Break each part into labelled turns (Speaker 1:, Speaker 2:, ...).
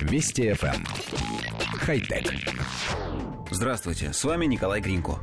Speaker 1: Вести FM. Эм. Хай-тек.
Speaker 2: Здравствуйте, с вами Николай Гринько.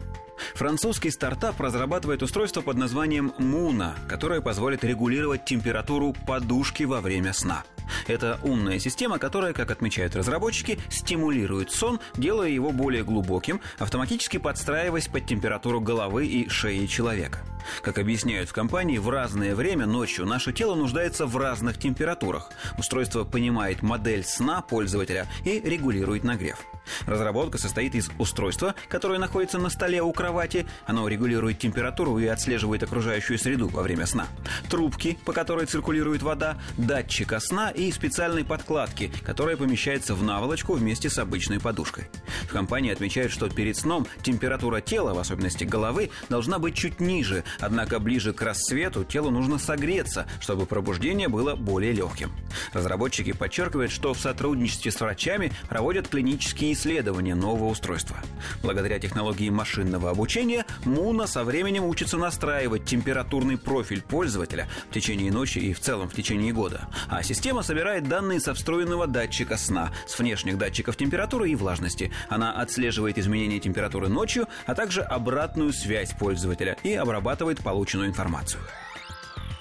Speaker 2: Французский стартап разрабатывает устройство под названием Муна, которое позволит регулировать температуру подушки во время сна – это умная система, которая, как отмечают разработчики, стимулирует сон, делая его более глубоким, автоматически подстраиваясь под температуру головы и шеи человека. Как объясняют в компании, в разное время ночью наше тело нуждается в разных температурах. Устройство понимает модель сна пользователя и регулирует нагрев. Разработка состоит из устройства, которое находится на столе у кровати. Оно регулирует температуру и отслеживает окружающую среду во время сна. Трубки, по которой циркулирует вода, датчика сна и специальной подкладки, которая помещается в наволочку вместе с обычной подушкой. В компании отмечают, что перед сном температура тела, в особенности головы, должна быть чуть ниже, однако ближе к рассвету телу нужно согреться, чтобы пробуждение было более легким. Разработчики подчеркивают, что в сотрудничестве с врачами проводят клинические исследования нового устройства. Благодаря технологии машинного обучения Муна со временем учится настраивать температурный профиль пользователя в течение ночи и в целом в течение года. А система собирает данные со встроенного датчика сна, с внешних датчиков температуры и влажности. Она отслеживает изменения температуры ночью, а также обратную связь пользователя и обрабатывает полученную информацию.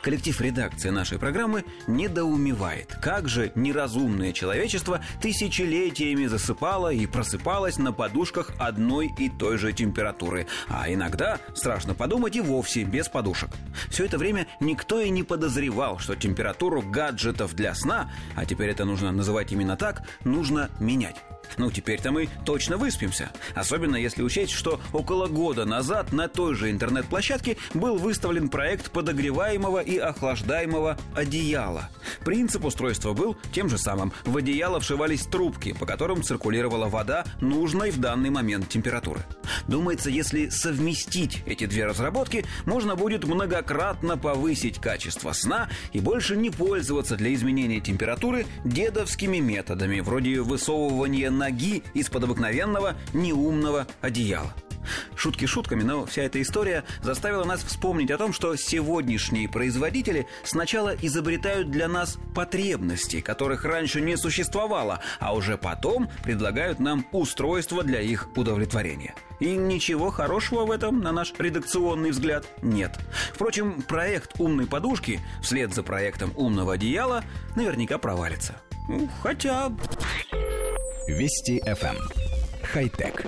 Speaker 2: Коллектив редакции нашей программы недоумевает, как же неразумное человечество тысячелетиями засыпало и просыпалось на подушках одной и той же температуры, а иногда, страшно подумать, и вовсе без подушек. Все это время никто и не подозревал, что температуру гаджетов для сна, а теперь это нужно называть именно так, нужно менять. Ну, теперь-то мы точно выспимся. Особенно если учесть, что около года назад на той же интернет-площадке был выставлен проект подогреваемого и охлаждаемого одеяла. Принцип устройства был тем же самым. В одеяло вшивались трубки, по которым циркулировала вода нужной в данный момент температуры. Думается, если совместить эти две разработки, можно будет многократно повысить качество сна и больше не пользоваться для изменения температуры дедовскими методами, вроде высовывания ноги из-под обыкновенного неумного одеяла. Шутки шутками, но вся эта история заставила нас вспомнить о том, что сегодняшние производители сначала изобретают для нас потребности, которых раньше не существовало, а уже потом предлагают нам устройства для их удовлетворения. И ничего хорошего в этом, на наш редакционный взгляд, нет. Впрочем, проект умной подушки вслед за проектом умного одеяла наверняка провалится. Хотя...
Speaker 1: Вести FM. Эм. Хай-тек.